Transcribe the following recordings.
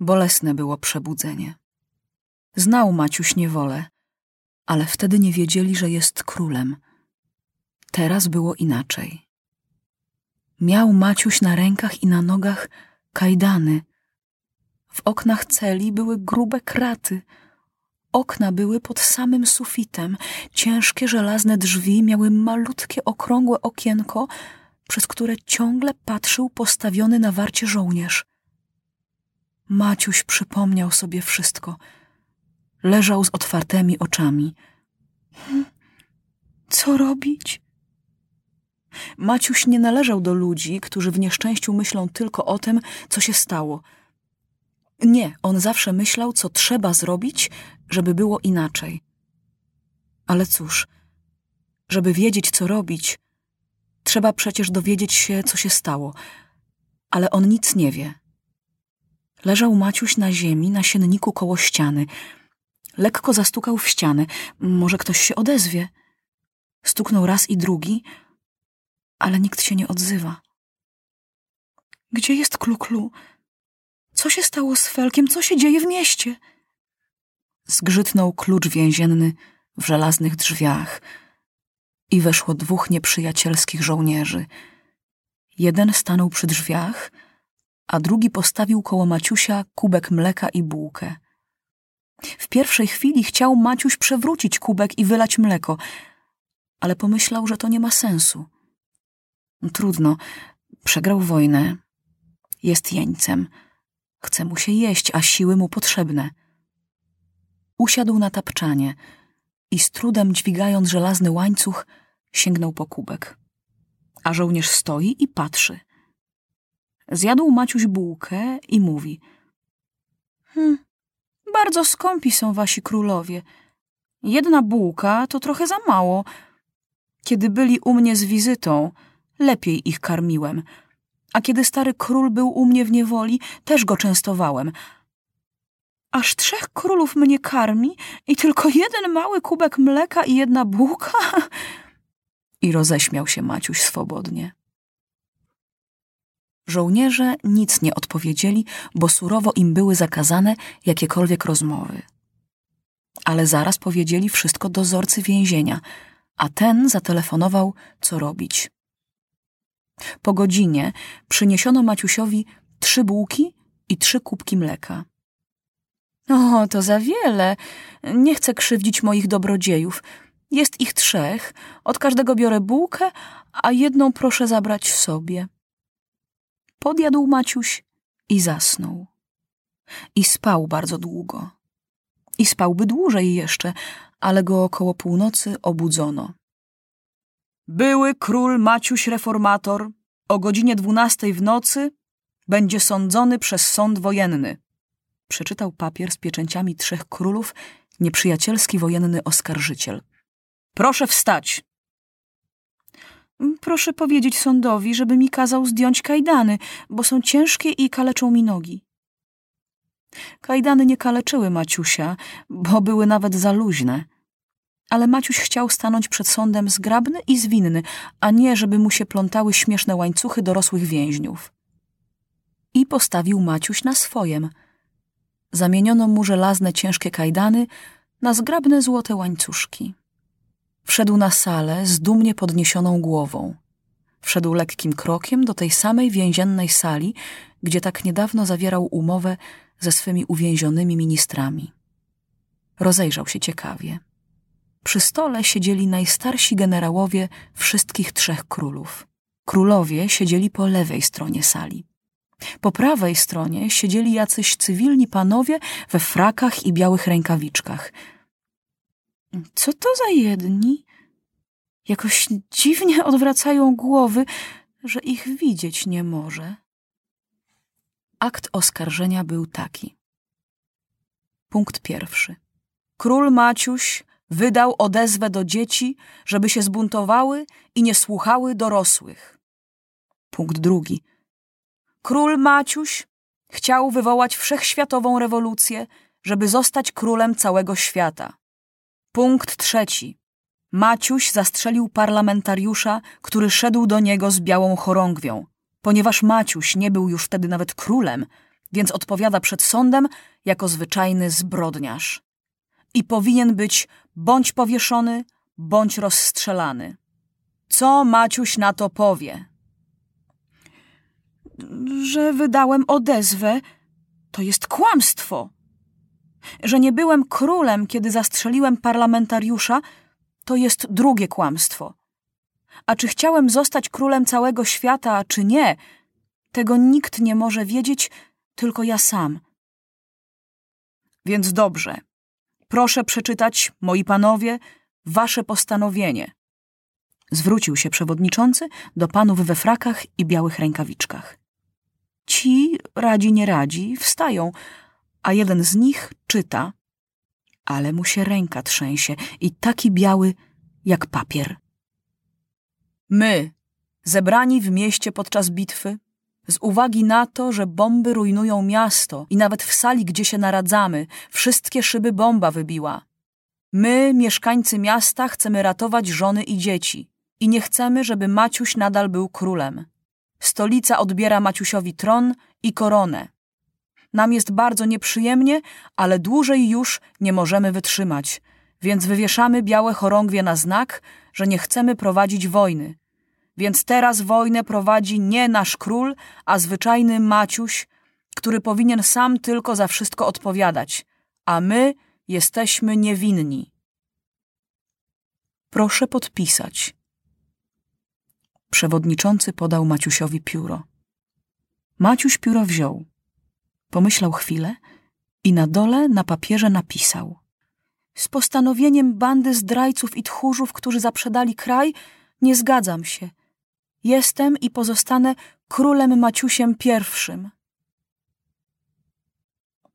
Bolesne było przebudzenie. Znał Maciuś niewolę, ale wtedy nie wiedzieli, że jest królem. Teraz było inaczej. Miał Maciuś na rękach i na nogach kajdany. W oknach celi były grube kraty. Okna były pod samym sufitem. Ciężkie żelazne drzwi miały malutkie, okrągłe okienko, przez które ciągle patrzył postawiony na warcie żołnierz. Maciuś przypomniał sobie wszystko. Leżał z otwartymi oczami. Hmm, co robić? Maciuś nie należał do ludzi, którzy w nieszczęściu myślą tylko o tym, co się stało. Nie, on zawsze myślał, co trzeba zrobić, żeby było inaczej. Ale cóż, żeby wiedzieć, co robić, trzeba przecież dowiedzieć się, co się stało. Ale on nic nie wie. Leżał Maciuś na ziemi, na sienniku koło ściany. Lekko zastukał w ścianę. Może ktoś się odezwie. Stuknął raz i drugi, ale nikt się nie odzywa. Gdzie jest Kluklu? Co się stało z Felkiem? Co się dzieje w mieście? Zgrzytnął klucz więzienny w żelaznych drzwiach i weszło dwóch nieprzyjacielskich żołnierzy. Jeden stanął przy drzwiach, a drugi postawił koło Maciusia kubek mleka i bułkę. W pierwszej chwili chciał Maciuś przewrócić kubek i wylać mleko, ale pomyślał, że to nie ma sensu. Trudno, przegrał wojnę, jest jeńcem, chce mu się jeść, a siły mu potrzebne. Usiadł na tapczanie i z trudem dźwigając żelazny łańcuch, sięgnął po kubek. A żołnierz stoi i patrzy. Zjadł Maciuś bułkę i mówi hm, bardzo skąpi są wasi królowie. Jedna bułka to trochę za mało. Kiedy byli u mnie z wizytą, lepiej ich karmiłem. A kiedy stary król był u mnie w niewoli, też go częstowałem. Aż trzech królów mnie karmi i tylko jeden mały kubek mleka i jedna bułka? I roześmiał się Maciuś swobodnie. Żołnierze nic nie odpowiedzieli, bo surowo im były zakazane jakiekolwiek rozmowy. Ale zaraz powiedzieli wszystko dozorcy więzienia, a ten zatelefonował, co robić. Po godzinie przyniesiono Maciusiowi trzy bułki i trzy kubki mleka. O, to za wiele. Nie chcę krzywdzić moich dobrodziejów. Jest ich trzech. Od każdego biorę bułkę, a jedną proszę zabrać sobie. Podjadł Maciuś i zasnął. I spał bardzo długo. I spałby dłużej jeszcze, ale go około północy obudzono. Były król Maciuś Reformator o godzinie dwunastej w nocy będzie sądzony przez sąd wojenny. Przeczytał papier z pieczęciami trzech królów nieprzyjacielski wojenny oskarżyciel. Proszę wstać. Proszę powiedzieć sądowi, żeby mi kazał zdjąć kajdany, bo są ciężkie i kaleczą mi nogi. Kajdany nie kaleczyły Maciusia, bo były nawet za luźne – ale Maciuś chciał stanąć przed sądem zgrabny i zwinny, a nie, żeby mu się plątały śmieszne łańcuchy dorosłych więźniów. I postawił Maciuś na swojem. Zamieniono mu żelazne ciężkie kajdany na zgrabne złote łańcuszki. Wszedł na salę z dumnie podniesioną głową. Wszedł lekkim krokiem do tej samej więziennej sali, gdzie tak niedawno zawierał umowę ze swymi uwięzionymi ministrami. Rozejrzał się ciekawie. Przy stole siedzieli najstarsi generałowie wszystkich trzech królów. Królowie siedzieli po lewej stronie sali. Po prawej stronie siedzieli jacyś cywilni panowie we frakach i białych rękawiczkach. Co to za jedni? Jakoś dziwnie odwracają głowy, że ich widzieć nie może. Akt oskarżenia był taki. Punkt pierwszy. Król Maciuś Wydał odezwę do dzieci, żeby się zbuntowały i nie słuchały dorosłych. Punkt drugi. Król Maciuś chciał wywołać wszechświatową rewolucję, żeby zostać królem całego świata. Punkt trzeci. Maciuś zastrzelił parlamentariusza, który szedł do niego z białą chorągwią. Ponieważ Maciuś nie był już wtedy nawet królem, więc odpowiada przed sądem jako zwyczajny zbrodniarz. I powinien być bądź powieszony, bądź rozstrzelany. Co Maciuś na to powie? Że wydałem odezwę, to jest kłamstwo. Że nie byłem królem, kiedy zastrzeliłem parlamentariusza, to jest drugie kłamstwo. A czy chciałem zostać królem całego świata, czy nie, tego nikt nie może wiedzieć, tylko ja sam. Więc dobrze. Proszę przeczytać, moi panowie, wasze postanowienie. Zwrócił się przewodniczący do panów we frakach i białych rękawiczkach. Ci, radzi nie radzi, wstają, a jeden z nich czyta, ale mu się ręka trzęsie i taki biały jak papier. My, zebrani w mieście podczas bitwy, z uwagi na to, że bomby rujnują miasto i nawet w sali, gdzie się naradzamy, wszystkie szyby bomba wybiła. My, mieszkańcy miasta, chcemy ratować żony i dzieci i nie chcemy, żeby Maciuś nadal był królem. Stolica odbiera Maciusiowi tron i koronę. Nam jest bardzo nieprzyjemnie, ale dłużej już nie możemy wytrzymać, więc wywieszamy białe chorągwie na znak, że nie chcemy prowadzić wojny. Więc teraz wojnę prowadzi nie nasz król, a zwyczajny Maciuś, który powinien sam tylko za wszystko odpowiadać, a my jesteśmy niewinni. Proszę podpisać. Przewodniczący podał Maciusiowi pióro. Maciuś pióro wziął. Pomyślał chwilę i na dole na papierze napisał. Z postanowieniem bandy zdrajców i tchórzów, którzy zaprzedali kraj, nie zgadzam się. Jestem i pozostanę królem Maciusiem pierwszym.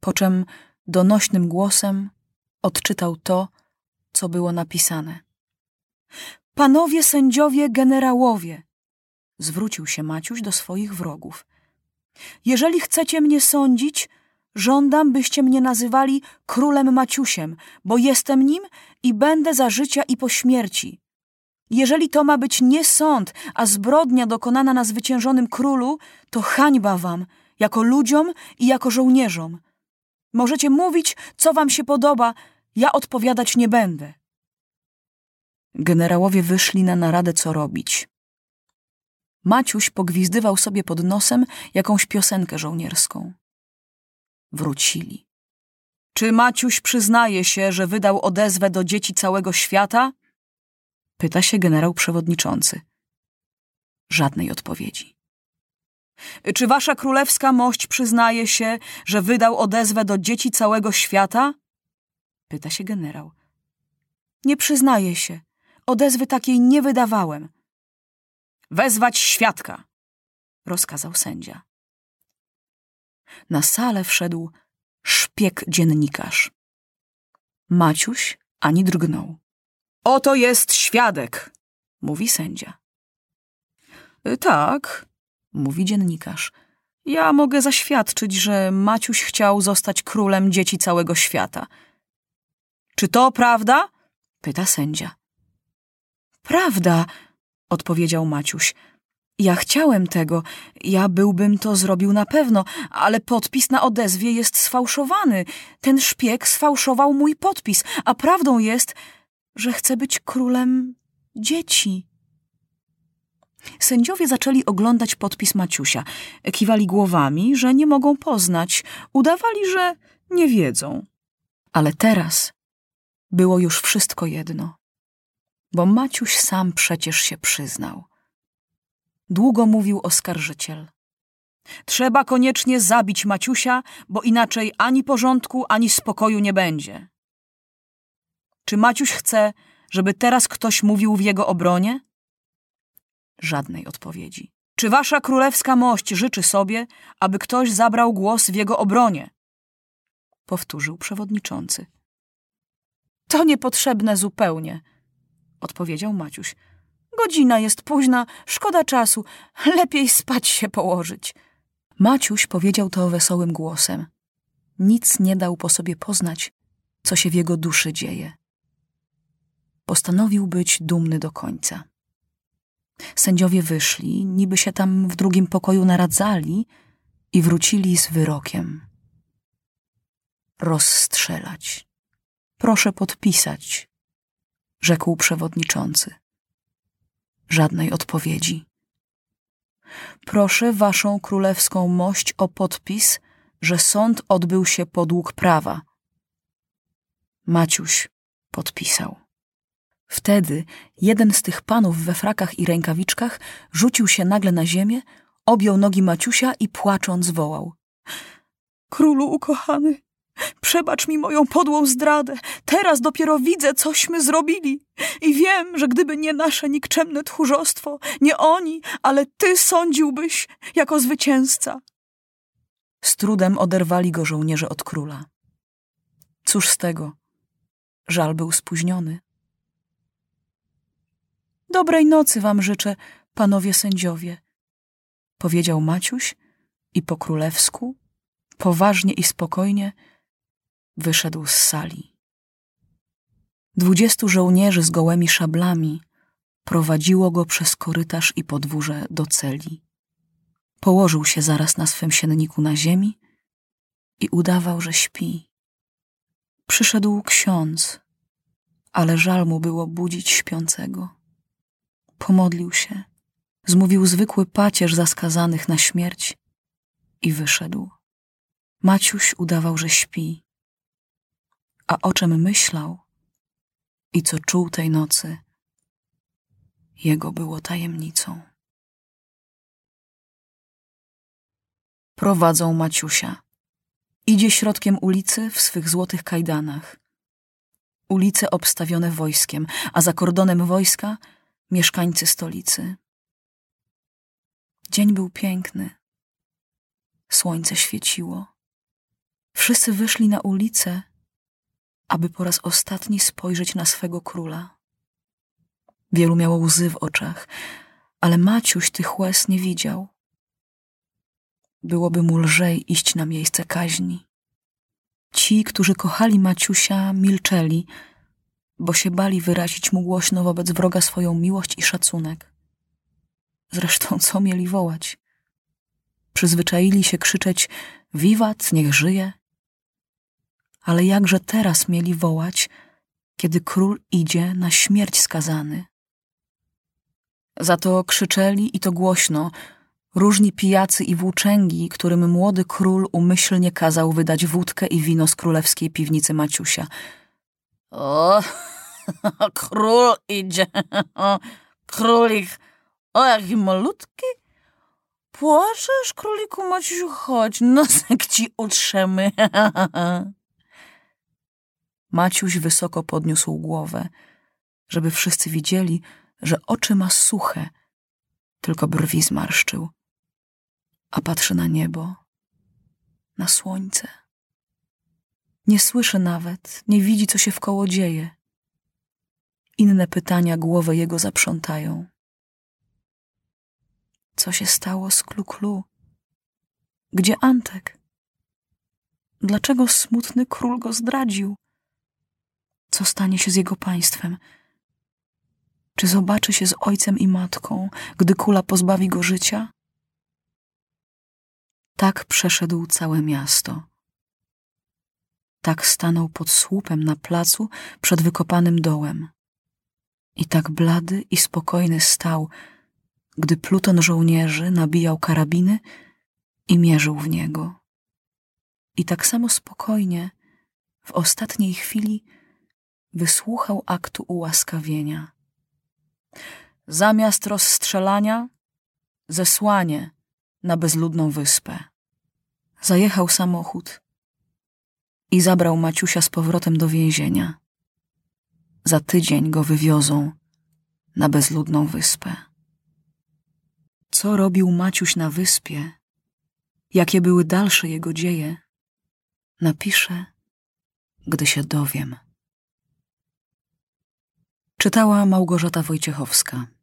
Po czym donośnym głosem odczytał to, co było napisane. Panowie sędziowie, generałowie, zwrócił się Maciuś do swoich wrogów. Jeżeli chcecie mnie sądzić, żądam, byście mnie nazywali królem Maciusiem, bo jestem nim i będę za życia i po śmierci. Jeżeli to ma być nie sąd, a zbrodnia dokonana na zwyciężonym królu, to hańba wam, jako ludziom i jako żołnierzom. Możecie mówić, co wam się podoba, ja odpowiadać nie będę. Generałowie wyszli na naradę, co robić. Maciuś pogwizdywał sobie pod nosem jakąś piosenkę żołnierską. Wrócili. Czy Maciuś przyznaje się, że wydał odezwę do dzieci całego świata? Pyta się generał przewodniczący. Żadnej odpowiedzi. Czy wasza królewska mość przyznaje się, że wydał odezwę do dzieci całego świata? Pyta się generał. Nie przyznaje się. Odezwy takiej nie wydawałem. Wezwać świadka, rozkazał sędzia. Na salę wszedł szpieg dziennikarz. Maciuś ani drgnął. Oto jest świadek, mówi sędzia. Tak, mówi dziennikarz. Ja mogę zaświadczyć, że Maciuś chciał zostać królem dzieci całego świata. Czy to prawda? pyta sędzia. Prawda, odpowiedział Maciuś. Ja chciałem tego, ja byłbym to zrobił na pewno, ale podpis na odezwie jest sfałszowany. Ten szpieg sfałszował mój podpis, a prawdą jest, że chcę być królem dzieci. Sędziowie zaczęli oglądać podpis Maciusia. Kiwali głowami, że nie mogą poznać. Udawali, że nie wiedzą. Ale teraz było już wszystko jedno. Bo Maciuś sam przecież się przyznał. Długo mówił oskarżyciel. Trzeba koniecznie zabić Maciusia, bo inaczej ani porządku, ani spokoju nie będzie. Czy Maciuś chce, żeby teraz ktoś mówił w jego obronie? Żadnej odpowiedzi. Czy wasza królewska mość życzy sobie, aby ktoś zabrał głos w jego obronie? Powtórzył przewodniczący. To niepotrzebne zupełnie, odpowiedział Maciuś. Godzina jest późna, szkoda czasu, lepiej spać się położyć. Maciuś powiedział to wesołym głosem. Nic nie dał po sobie poznać, co się w jego duszy dzieje. Postanowił być dumny do końca. Sędziowie wyszli, niby się tam w drugim pokoju naradzali i wrócili z wyrokiem. Rozstrzelać. Proszę podpisać, rzekł przewodniczący. Żadnej odpowiedzi. Proszę waszą królewską mość o podpis, że sąd odbył się podług prawa. Maciuś podpisał. Wtedy jeden z tych panów we frakach i rękawiczkach rzucił się nagle na ziemię, objął nogi Maciusia i płacząc wołał. Królu ukochany, przebacz mi moją podłą zdradę. Teraz dopiero widzę, cośmy zrobili. I wiem, że gdyby nie nasze nikczemne tchórzostwo, nie oni, ale ty sądziłbyś jako zwycięzca. Z trudem oderwali go żołnierze od króla. Cóż z tego? Żal był spóźniony. Dobrej nocy wam życzę, panowie sędziowie, powiedział Maciuś i po królewsku, poważnie i spokojnie, wyszedł z sali. Dwudziestu żołnierzy z gołymi szablami prowadziło go przez korytarz i podwórze do celi. Położył się zaraz na swym sienniku na ziemi i udawał, że śpi. Przyszedł ksiądz, ale żal mu było budzić śpiącego. Pomodlił się, zmówił zwykły pacierz zaskazanych na śmierć i wyszedł. Maciuś udawał, że śpi, a o czym myślał i co czuł tej nocy, jego było tajemnicą. Prowadzą Maciusia. Idzie środkiem ulicy w swych złotych kajdanach. Ulice obstawione wojskiem, a za kordonem wojska mieszkańcy stolicy. Dzień był piękny. Słońce świeciło. Wszyscy wyszli na ulicę, aby po raz ostatni spojrzeć na swego króla. Wielu miało łzy w oczach, ale Maciuś tych łez nie widział. Byłoby mu lżej iść na miejsce kaźni. Ci, którzy kochali Maciusia, milczeli, bo się bali wyrazić mu głośno wobec wroga swoją miłość i szacunek. Zresztą co mieli wołać? Przyzwyczaili się krzyczeć wiwat, niech żyje. Ale jakże teraz mieli wołać, kiedy król idzie na śmierć skazany? Za to krzyczeli i to głośno, różni pijacy i włóczęgi, którym młody król umyślnie kazał wydać wódkę i wino z królewskiej piwnicy Maciusia. O, król idzie, o, królik, o jaki malutki. Płaczesz, króliku Maciusiu, chodź, nosek ci utrzemy. Maciuś wysoko podniósł głowę, żeby wszyscy widzieli, że oczy ma suche, tylko brwi zmarszczył a patrzy na niebo, na słońce. Nie słyszy nawet, nie widzi, co się wkoło dzieje. Inne pytania głowę jego zaprzątają. Co się stało z Kluklu? Gdzie Antek? Dlaczego smutny król go zdradził? Co stanie się z jego państwem? Czy zobaczy się z ojcem i matką, gdy kula pozbawi go życia? Tak przeszedł całe miasto. Tak stanął pod słupem na placu przed wykopanym dołem. I tak blady i spokojny stał, gdy pluton żołnierzy nabijał karabiny i mierzył w niego. I tak samo spokojnie w ostatniej chwili wysłuchał aktu ułaskawienia. Zamiast rozstrzelania, zesłanie na bezludną wyspę. Zajechał samochód i zabrał Maciusia z powrotem do więzienia. Za tydzień go wywiozą na bezludną wyspę. Co robił Maciuś na wyspie? Jakie były dalsze jego dzieje? Napiszę, gdy się dowiem. Czytała Małgorzata Wojciechowska.